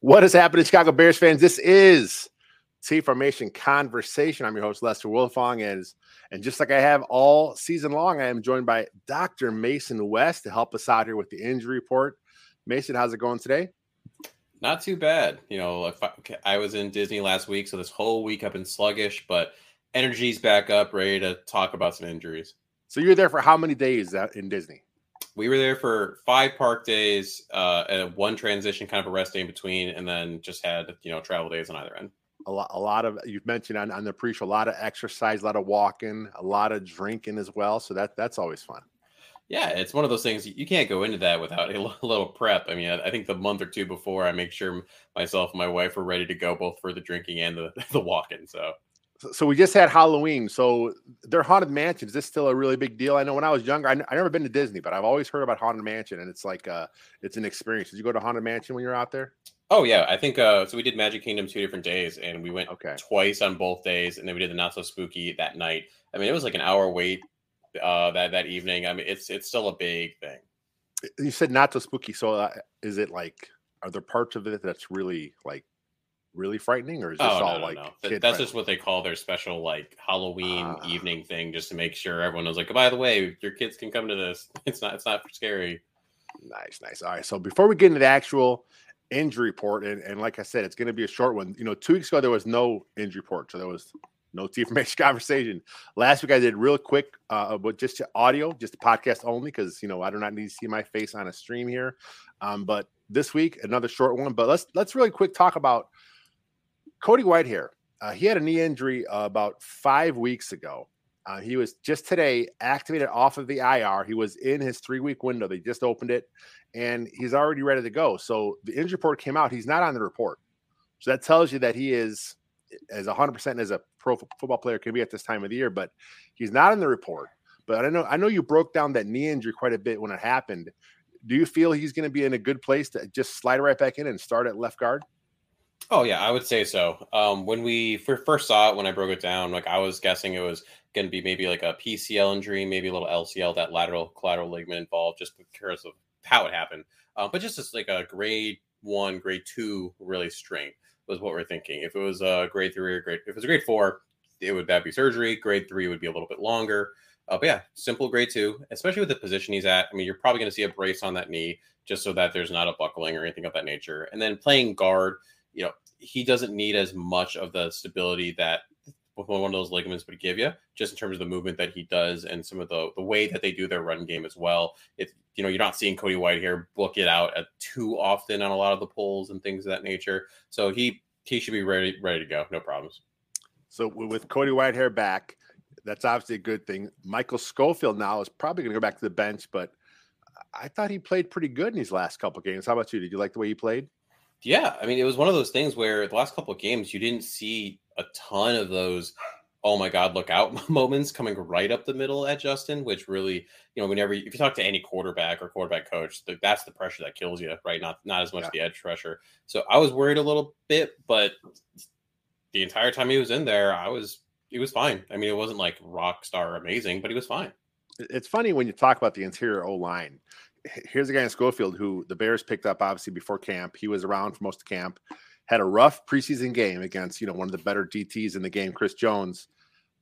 What is happening, Chicago Bears fans? This is T Formation Conversation. I'm your host, Lester Wilfong, and, and just like I have all season long, I am joined by Dr. Mason West to help us out here with the injury report. Mason, how's it going today? Not too bad. You know, I, I was in Disney last week, so this whole week I've been sluggish, but energy's back up, ready to talk about some injuries. So you're there for how many days in Disney? We were there for five park days, uh, and one transition, kind of a rest day in between, and then just had you know travel days on either end. A lot, a lot of you've mentioned on, on the pre-show, a lot of exercise, a lot of walking, a lot of drinking as well. So that that's always fun. Yeah, it's one of those things you can't go into that without a little prep. I mean, I think the month or two before, I make sure myself and my wife are ready to go both for the drinking and the the walking. So so we just had Halloween. So they're haunted mansions. Is this still a really big deal? I know when I was younger, I, n- I never been to Disney, but I've always heard about haunted mansion, and it's like uh, it's an experience. Did you go to haunted mansion when you were out there? Oh yeah, I think uh, so. We did Magic Kingdom two different days, and we went okay. twice on both days, and then we did the not so spooky that night. I mean, it was like an hour wait uh, that that evening. I mean, it's it's still a big thing. You said not so spooky. So uh, is it like? Are there parts of it that's really like really frightening, or is this oh, all no, like no. that's friendly? just what they call their special like Halloween uh, evening thing, just to make sure everyone knows. Like, oh, by the way, your kids can come to this. It's not. It's not for scary. Nice, nice. All right. So before we get into the actual injury report, and, and like I said, it's going to be a short one. You know, two weeks ago there was no injury report, so there was no T information conversation. Last week I did real quick, uh, but just audio, just a podcast only, because you know I do not need to see my face on a stream here. Um, but this week another short one. But let's let's really quick talk about Cody Whitehair, uh, he had a knee injury uh, about five weeks ago. Uh, he was just today activated off of the IR. He was in his three week window. They just opened it and he's already ready to go. So the injury report came out. He's not on the report. So that tells you that he is as 100% as a pro football player can be at this time of the year, but he's not in the report. But I know I know you broke down that knee injury quite a bit when it happened. Do you feel he's going to be in a good place to just slide right back in and start at left guard? Oh yeah, I would say so. Um, when we first saw it, when I broke it down, like I was guessing it was going to be maybe like a PCL injury, maybe a little LCL, that lateral collateral ligament involved, just because of how it happened. Uh, but just as like a grade one, grade two, really strain was what we're thinking. If it was a grade three or grade, if it was a grade four, it would that be surgery. Grade three would be a little bit longer. Uh, but yeah, simple grade two, especially with the position he's at. I mean, you're probably going to see a brace on that knee just so that there's not a buckling or anything of that nature. And then playing guard you know, he doesn't need as much of the stability that one of those ligaments would give you, just in terms of the movement that he does and some of the the way that they do their run game as well. If you know, you're not seeing Cody Whitehair book it out too often on a lot of the pulls and things of that nature. So he he should be ready ready to go, no problems. So with Cody Whitehair back, that's obviously a good thing. Michael Schofield now is probably going to go back to the bench, but I thought he played pretty good in these last couple games. How about you? Did you like the way he played? Yeah, I mean, it was one of those things where the last couple of games you didn't see a ton of those oh my god look out moments coming right up the middle at justin which really you know whenever if you talk to any quarterback or quarterback coach that's the pressure that kills you right? Not not as much yeah. the edge pressure so i was worried a little bit but the entire time he was in there i was he was fine. I mean it wasn't like rock star amazing but he was fine. It's funny when you talk about the interior o line here's a guy in Schofield who the Bears picked up obviously before camp. He was around for most of camp. Had a rough preseason game against you know one of the better DTs in the game, Chris Jones.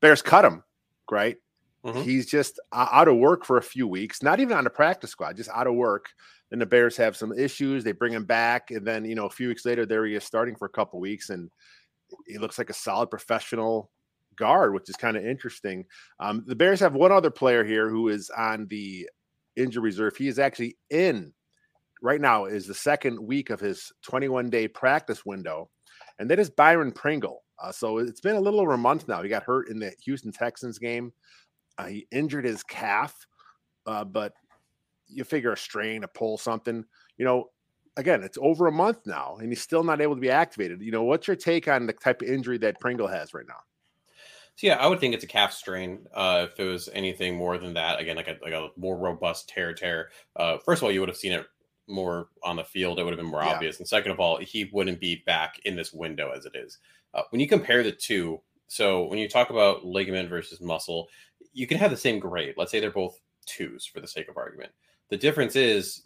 Bears cut him, right? Mm-hmm. He's just out of work for a few weeks, not even on the practice squad, just out of work. Then the Bears have some issues. They bring him back, and then you know a few weeks later, there he is starting for a couple weeks, and he looks like a solid professional guard, which is kind of interesting. Um, the Bears have one other player here who is on the injury reserve. He is actually in right now is the second week of his 21 day practice window, and that is Byron Pringle. Uh, so it's been a little over a month now. He got hurt in the Houston Texans game. Uh, he injured his calf, uh, but you figure a strain, a pull, something. You know, again, it's over a month now, and he's still not able to be activated. You know, what's your take on the type of injury that Pringle has right now? So yeah, I would think it's a calf strain. Uh, if it was anything more than that, again, like a like a more robust tear tear. Uh, first of all, you would have seen it more on the field. It would have been more yeah. obvious. And second of all, he wouldn't be back in this window as it is. Uh, when you compare the two, so when you talk about ligament versus muscle, you can have the same grade. Let's say they're both twos for the sake of argument. The difference is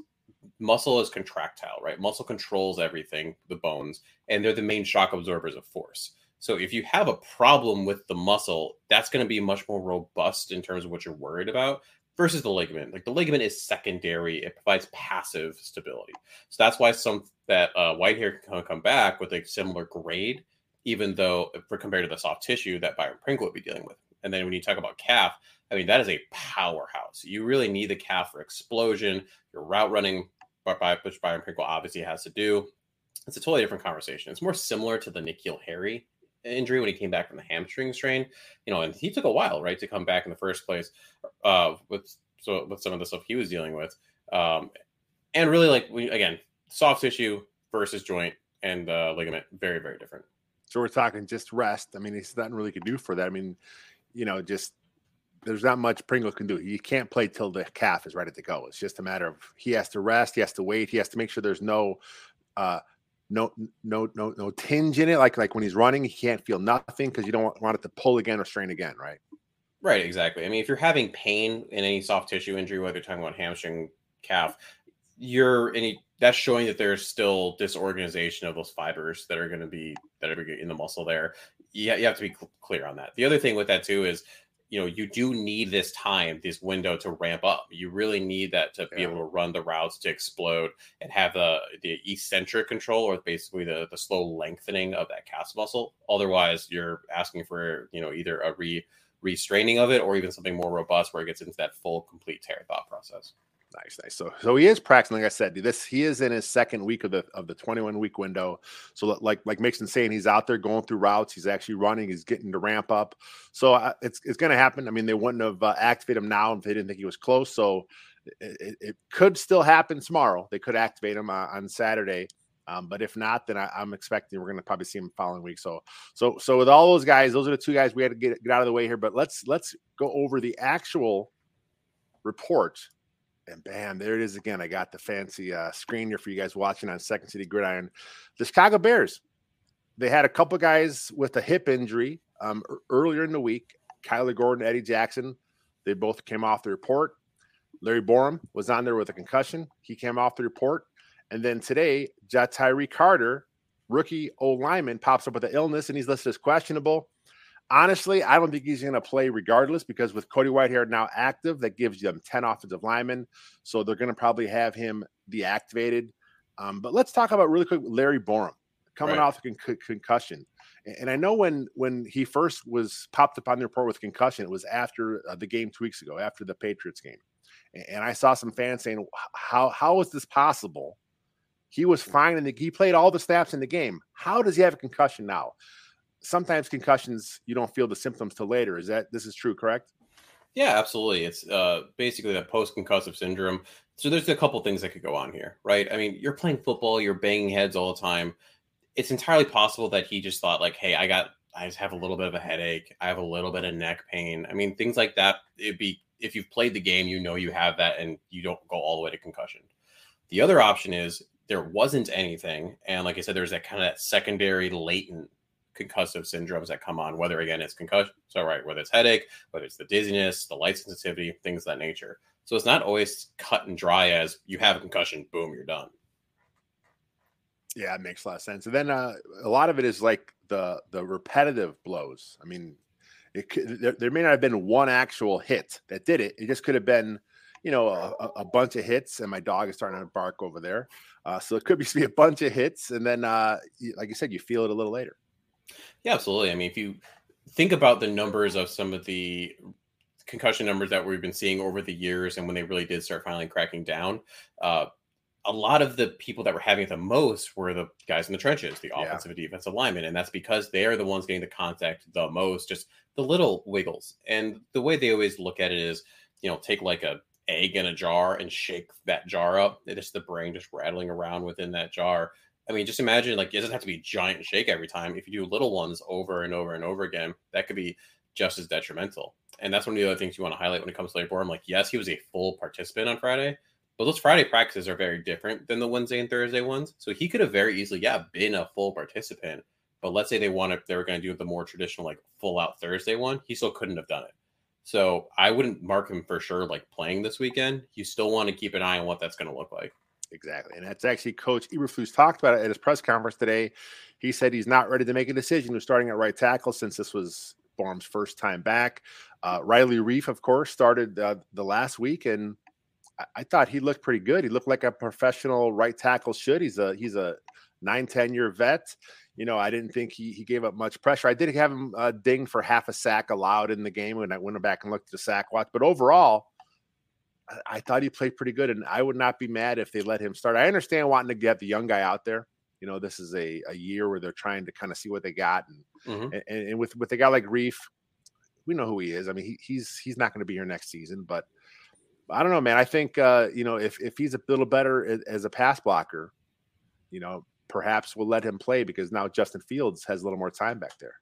muscle is contractile, right? Muscle controls everything, the bones, and they're the main shock absorbers of force. So if you have a problem with the muscle, that's going to be much more robust in terms of what you're worried about versus the ligament. Like the ligament is secondary; it provides passive stability. So that's why some that uh, Whitehair can come back with a similar grade, even though for compared to the soft tissue that Byron Pringle would be dealing with. And then when you talk about calf, I mean that is a powerhouse. You really need the calf for explosion. Your route running, which Byron Pringle obviously has to do. It's a totally different conversation. It's more similar to the N'Keal Harry injury when he came back from the hamstring strain. You know, and he took a while, right, to come back in the first place uh, with so with some of the stuff he was dealing with. Um, and really, like we, again, soft tissue versus joint and uh, ligament, very very different. So we're talking just rest. I mean, there's nothing really can do for that. I mean, you know, just there's not much Pringle can do. You can't play till the calf is ready to go. It's just a matter of he has to rest, he has to wait, he has to make sure there's no uh, no no no no tinge in it like like when he's running he can't feel nothing because you don't want, it to pull again or strain again right? Right exactly. I mean if you're having pain in any soft tissue injury whether you're talking about hamstring calf you're any that's showing that there's still disorganization of those fibers that are going to be that are in the muscle there. Yeah you have to be clear on that. The other thing with that too is you know you do need this time this window to ramp up. You really need that to be able to run the routes to explode and have the the eccentric control or basically the the slow lengthening of that calf muscle. Otherwise you're asking for you know either a re restraining of it or even something more robust where it gets into that full complete tear thought process Nice, nice. So, so he is practicing. Like I said, this he is in his second week of the of the 21 week window. So, like like Mason's saying, he's out there going through routes. He's actually running. He's getting to ramp up. So uh, it's it's going to happen. I mean, they wouldn't have uh, activated him now if they didn't think he was close. So it, it, it could still happen tomorrow. They could activate him uh, on Saturday. Um, but if not, then I, am expecting we're going to probably see him following week. So, so, so with all those guys, those are the two guys we had to get, get out of the way here. But let's let's go over the actual report and bam, there it is again. I got the fancy uh, screen here for you guys watching on Second City Gridiron. The Chicago Bears, they had a couple guys with a hip injury um, earlier in the week. Kyler Gordon, Eddie Jackson, they both came off the report. Larry Borom was on there with a concussion. He came off the report. And then today, Ja'Tyre Carter, rookie O lineman, pops up with an illness and he's listed as questionable. Honestly, I don't think he's going to play regardless because with Cody Whitehair now active, that gives them 10 offensive linemen. So they're going to probably have him deactivated. Um, but let's talk about really quick Larry Borom coming right. off a con- concussion. And I know when when he first was popped up on the report with concussion, it was after uh, the game two weeks ago, after the Patriots game. And I saw some fans saying, "How how is this possible?" He was fine and he played all the snaps in the game. How does he have a concussion now? Sometimes concussions you don't feel the symptoms till later. Is that this is true, correct? Yeah, absolutely. It's uh, basically the post concussive syndrome. So there's a couple things that could go on here, right? I mean, you're playing football, you're banging heads all the time. It's entirely possible that he just thought like, "Hey, I got, I just have a little bit of a headache. I have a little bit of neck pain." I mean, things like that. It'd be if you've played the game, you know you have that, and you don't go all the way to concussion. The other option is there wasn't anything, and like I said, there's that kind of that secondary latent concussive syndromes that come on, whether again it's concussion, so right, whether it's headache, whether it's the dizziness, the light sensitivity, things of that nature. So it's not always cut and dry as you have a concussion, boom, you're done. Yeah, it makes a lot of sense. And then uh, a lot of it is like the the repetitive blows. I mean, it there, there, may not have been one actual hit that did it. It just could have been, you know, a, a bunch of hits. And my dog is starting to bark over there. Uh, so it could be a bunch of hits, and then, uh, like you said, you feel it a little later. Yeah, absolutely. I mean, if you think about the numbers of some of the concussion numbers that we've been seeing over the years and when they really did start finally cracking down, uh, a lot of the people that were having it the most were the guys in the trenches, the offensive yeah. and defensive linemen. And that's because they're the ones getting the contact the most, just the little wiggles. And the way they always look at it is, you know, take like a egg in a jar and shake that jar up. It's just the brain just rattling around within that jar. I mean, just imagine like it doesn't have to be giant shake every time. If you do little ones over and over and over again, that could be just as detrimental. And that's one of the other things you want to highlight when it comes to labor. I'm like, yes, he was a full participant on Friday, but those Friday practices are very different than the Wednesday and Thursday ones. So he could have very easily, yeah, been a full participant. But let's say they wanted they were going to do the more traditional, like full out Thursday one, he still couldn't have done it. So I wouldn't mark him for sure like playing this weekend. You still want to keep an eye on what that's going to look like. Exactly. And that's actually Coach Eberflus talked about it at his press conference today. He said he's not ready to make a decision who's starting at right tackle since this was Borom's first time back. Uh, Riley Reiff, of course, started uh, the last week, and I-, I thought he looked pretty good. He looked like a professional right tackle should. He's a he's a nine ten year vet. You know, I didn't think he, he gave up much pressure. I did have him uh, dinged for half a sack allowed in the game when I went back and looked at the sack watch. But overall, I thought he played pretty good, and I would not be mad if they let him start. I understand wanting to get the young guy out there. You know, this is a, a year where they're trying to kind of see what they got, and, mm-hmm. and, and with with a guy like Reiff, we know who he is. I mean, he, he's he's not going to be here next season, but I don't know, man. I think uh, you know if if he's a little better as, as a pass blocker, you know, perhaps we'll let him play because now Justin Fields has a little more time back there.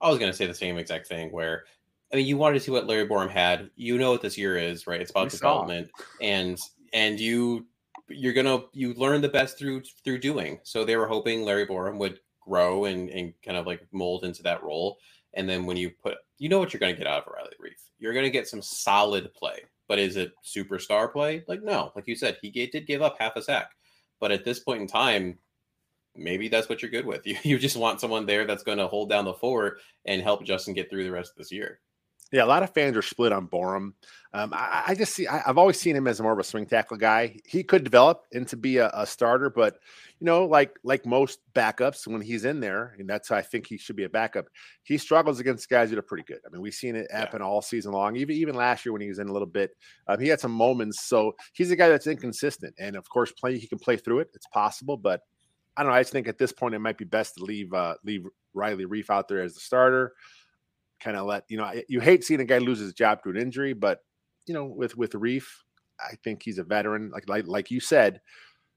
I was going to say the same exact thing where I mean, you wanted to see what Larry Borom had. You know what this year is, right? It's about we development, saw. and and you you're gonna you learn the best through through doing. So they were hoping Larry Borom would grow and and kind of like mold into that role. And then when you put, you know what you're gonna get out of Riley Reiff. You're gonna get some solid play. But is it superstar play? Like no, like you said, he did give up half a sack. But at this point in time, maybe that's what you're good with. You you just want someone there that's going to hold down the fort and help Justin get through the rest of this year. Yeah, a lot of fans are split on Borom. Um, I, I, just see, I, have always seen him as more of a swing tackle guy. He could develop into be a, a, starter, but you know, like like most backups, when he's in there, and that's I think he should be a backup. He struggles against guys that are pretty good. I mean, we've seen it happen yeah. all season long. Even even last year when he was in a little bit, um, he had some moments. So he's a guy that's inconsistent, and of course, play he can play through it. It's possible, but I don't know. I just think at this point it might be best to leave uh, leave Riley Reiff out there as the starter kind of let you know you hate seeing a guy lose his job to an injury, but you know with with Reiff, I think he's a veteran. Like like like you said,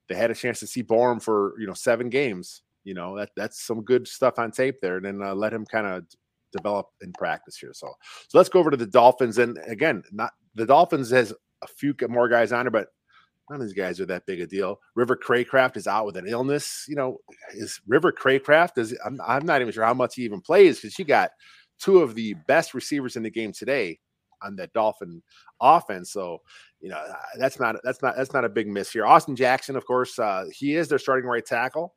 they had a chance to see Borom for you know seven games. You know that that's some good stuff on tape there, and then uh, let him kind of develop in practice here. So so let's go over to the Dolphins, and again, not the Dolphins has a few more guys on it, but none of these guys are that big a deal. River Cracraft is out with an illness. You know, is River Cracraft is I'm, I'm not even sure how much he even plays because she got two of the best receivers in the game today on that Dolphin offense. So, you know, that's not that's not that's not a big miss here. Austin Jackson, of course, uh, he is their starting right tackle.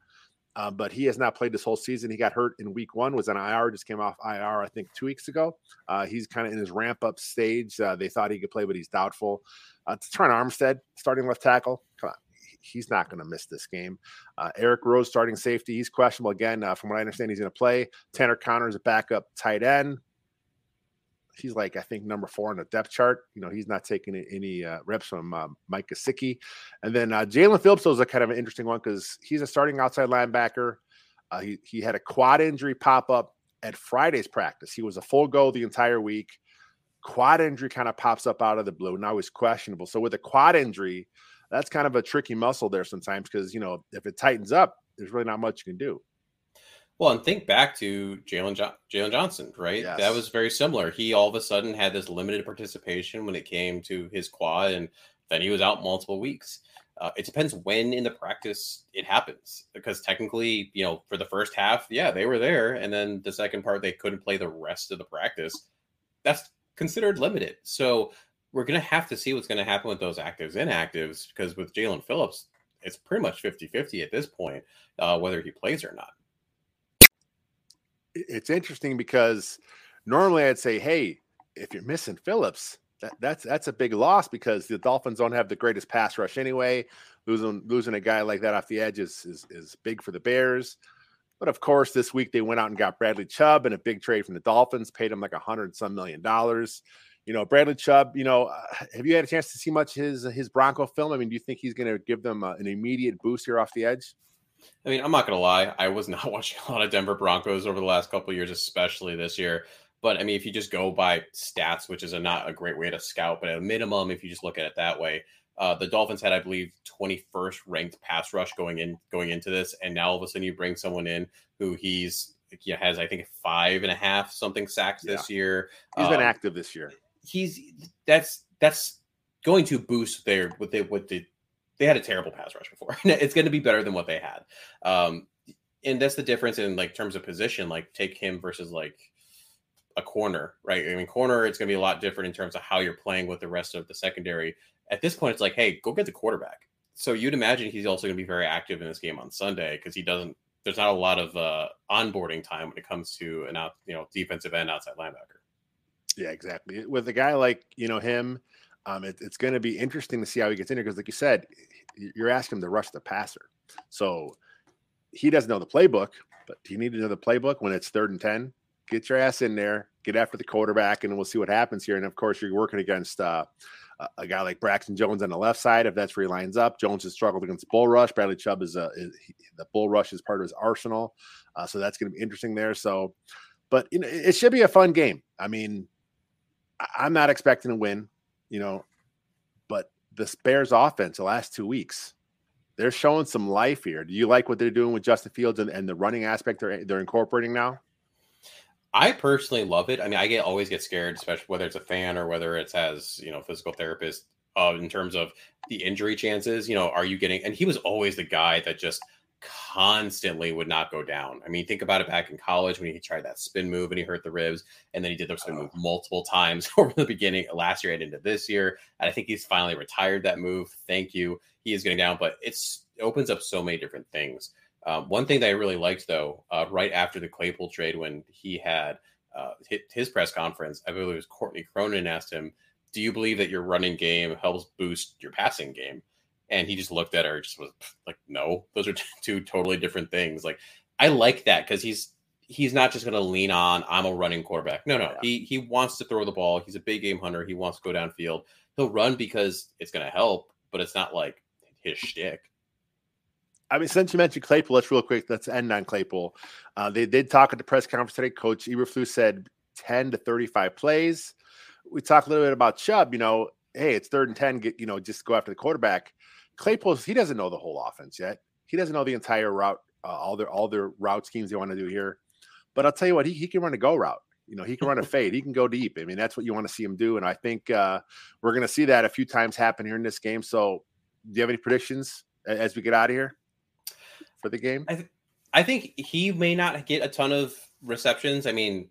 Uh, but he has not played this whole season. He got hurt in week one, was on IR, just came off IR, I think, two weeks ago. Uh, he's kind of in his ramp up stage. Uh, they thought he could play, but he's doubtful. Uh, Terron Armstead, starting left tackle. Come on, he's not going to miss this game. Uh, Eric Rowe starting safety, he's questionable again. Uh, from what I understand, he's going to play. Tanner Conner is a backup tight end. He's like I think number four on the depth chart. You know, he's not taking any uh, reps from uh, Mike Gesicki. And then uh, Jaelan Phillips was a kind of an interesting one because he's a starting outside linebacker. Uh, he he had a quad injury pop up at Friday's practice. He was a full go the entire week. Quad injury kind of pops up out of the blue. Now he's questionable. So with a quad injury, that's kind of a tricky muscle there sometimes because you know if it tightens up, there's really not much you can do. Well, and think back to Jaylon jo- Jaylon Johnson, right? Yes. That was very similar. He all of a sudden had this limited participation when it came to his quad, and then he was out multiple weeks. Uh, it depends when in the practice it happens, because technically, you know, for the first half, yeah, they were there, and then the second part they couldn't play the rest of the practice. That's considered limited. So we're going to have to see what's going to happen with those actives and inactives because with Jaelan Phillips, it's pretty much 50 50 at this point, uh, whether he plays or not. It's interesting because normally I'd say, hey, if you're missing Phillips, that, that's that's a big loss because the Dolphins don't have the greatest pass rush anyway. Losing losing a guy like that off the edge is, is, is big for the Bears. But of course, this week they went out and got Bradley Chubb in a big trade from the Dolphins, paid him like a hundred some million dollars you know, Bradley Chubb, you know, uh, have you had a chance to see much his his Bronco film? I mean, do you think he's going to give them uh, an immediate boost here off the edge? I mean, I'm not going to lie. I was not watching a lot of Denver Broncos over the last couple years, especially this year. But I mean, if you just go by stats, which is a, not a great way to scout, but at a minimum, if you just look at it that way, uh, the Dolphins had, I believe, 21st ranked pass rush going in going into this, and now all of a sudden you bring someone in who he's he has, I think, five and a half something sacks yeah. this year. He's um, been active this year he's that's that's going to boost their what they what they they had a terrible pass rush before. it's going to be better than what they had. Um, and that's the difference in like terms of position. Like take him versus like a corner, right? I mean, corner it's going to be a lot different in terms of how you're playing with the rest of the secondary. At this point, it's like, hey, go get the quarterback. So you'd imagine he's also going to be very active in this game on Sunday because he doesn't. There's not a lot of uh, onboarding time when it comes to an out, you know, defensive end outside linebacker. Yeah, exactly. With a guy like you know him, um, it, it's going to be interesting to see how he gets in there because, like you said, you're asking him to rush the passer, so he doesn't know the playbook. But you need to know the playbook when it's third and ten. Get your ass in there, get after the quarterback, and we'll see what happens here. And of course, you're working against uh, a guy like Braxton Jones on the left side, if that's where he lines up. Jones has struggled against bull rush. Bradley Chubb is, a, is he, the bull rush is part of his arsenal, uh, so that's going to be interesting there. So, but you know, it should be a fun game. I mean, I'm not expecting to win, you know, but the Bears offense the last two weeks, they're showing some life here. Do you like what they're doing with Justin Fields and, and the running aspect they're they're incorporating now? I personally love it. I mean, I get always get scared, especially whether it's a fan or whether it's as you know physical therapist, uh, in terms of the injury chances. You know, are you getting? And he was always the guy that just constantly would not go down. I mean, think about it back in college when he tried that spin move and he hurt the ribs, and then he did the spin move multiple times over the beginning last year and into this year. And I think he's finally retired that move. Thank you. He is getting down, but it's it opens up so many different things. Um, one thing that I really liked, though, uh, right after the Claypool trade, when he had uh, hit his press conference, I believe it was Courtney Cronin asked him, "Do you believe that your running game helps boost your passing game?" And he just looked at her, just was like, "No, those are two totally different things." Like, I like that because he's he's not just going to lean on I'm a running quarterback. No, no, yeah. he he wants to throw the ball. He's a big game hunter. He wants to go downfield. He'll run because it's going to help, but it's not like his shtick. I mean, since you mentioned Claypool, let's real quick. Let's end on Claypool. Uh, they did talk at the press conference today. Coach Eberflus said 10 to 35 plays. We talked a little bit about Chubb. You know, hey, it's third and 10. Get, you know, just go after the quarterback. Claypool, he doesn't know the whole offense yet. He doesn't know the entire route, uh, all their all their route schemes they want to do here. But I'll tell you what, he, he can run a go route. You know, he can run a fade. He can go deep. I mean, that's what you want to see him do. And I think uh, we're going to see that a few times happen here in this game. So, do you have any predictions as we get out of here? for the game? I, th- I think he may not get a ton of receptions. I mean,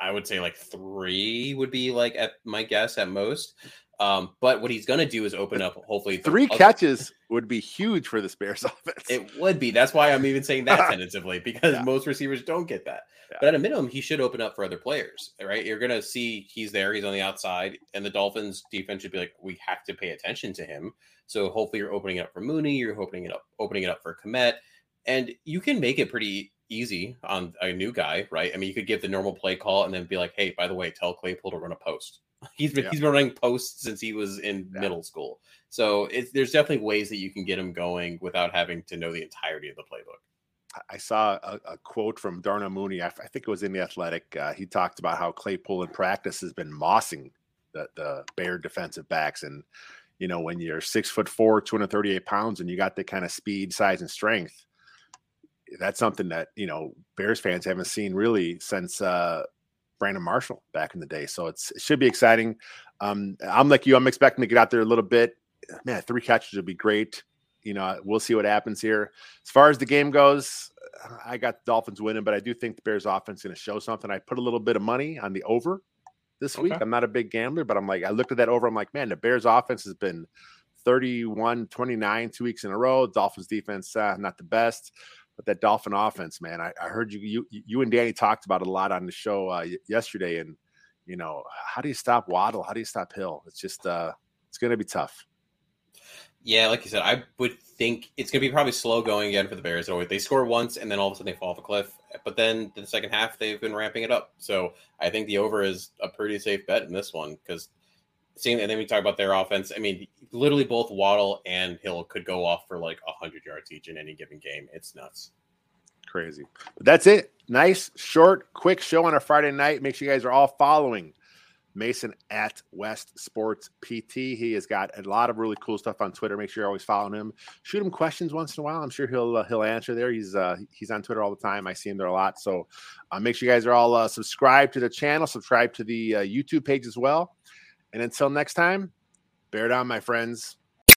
I would say like three would be like at my guess at most. Um, but what he's going to do is open up, hopefully, three other- catches would be huge for the Bears offense. It would be. That's why I'm even saying that tentatively because yeah. most receivers don't get that. Yeah. But at a minimum, he should open up for other players, right? You're going to see he's there, he's on the outside, and the Dolphins defense should be like, we have to pay attention to him. So hopefully, you're opening it up for Mooney, you're opening it up, opening it up for Kmet and you can make it pretty easy on a new guy, right? I mean, you could give the normal play call and then be like, "Hey, by the way, tell Claypool to run a post." He's been yeah. he's been running posts since he was in yeah. middle school, so it's there's definitely ways that you can get him going without having to know the entirety of the playbook. I saw a, a quote from Darnell Mooney. I, I, think it was in the Athletic. Uh, he talked about how Claypool in practice has been mossing the, the Bear defensive backs, and you know when you're six foot four, 238 pounds, and you got the kind of speed, size, and strength that's something that you know Bears fans haven't seen really since uh, Brandon Marshall back in the day. So it's it should be exciting. Um, I'm like you. I'm expecting to get out there a little bit. Man, three catches would be great. You know, we'll see what happens here. As far as the game goes, I got the Dolphins winning, but I do think the Bears offense is going to show something. I put a little bit of money on the over this okay. week. I'm not a big gambler, but I'm like, I looked at that over. I'm like, man, the Bears offense has been 31 29 two weeks in a row. Dolphins defense, uh, not the best. But that Dolphin offense, man, I, I heard you, you, you and Danny talked about it a lot on the show uh, yesterday. And you know, how do you stop Waddle? How do you stop Hill? It's just, uh, it's going to be tough. Yeah, like you said, I would think it's going to be probably slow going again for the Bears. They score once and then all of a sudden they fall off a cliff. But then the second half, they've been ramping it up. So I think the over is a pretty safe bet in this one because seeing and then we talk about their offense. I mean, literally both Waddle and Hill could go off for like hundred yards each in any given game. It's nuts. Crazy. But that's it. Nice, short, quick show on a Friday night. Make sure you guys are all following Mason at West Sports PT. He has got a lot of really cool stuff on Twitter. Make sure you're always following him. Shoot him questions once in a while. I'm sure he'll uh, he'll answer there. He's uh, he's on Twitter all the time. I see him there a lot. So uh, make sure you guys are all uh, subscribed to the channel, subscribe to the uh, YouTube page as well. And until next time, bear down, my friends.